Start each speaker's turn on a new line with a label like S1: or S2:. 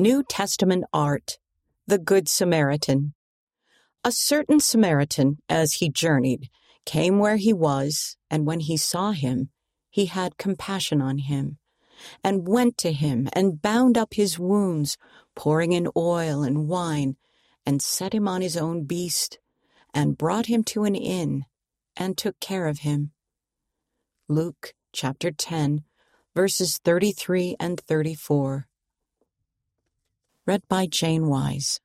S1: New Testament art, the Good Samaritan. A certain Samaritan, as he journeyed, came where he was, and when he saw him, he had compassion on him, and went to him and bound up his wounds, pouring in oil and wine, and set him on his own beast, and brought him to an inn, and took care of him. Luke chapter 10, verses 33 and 34. Read by Jane Wise.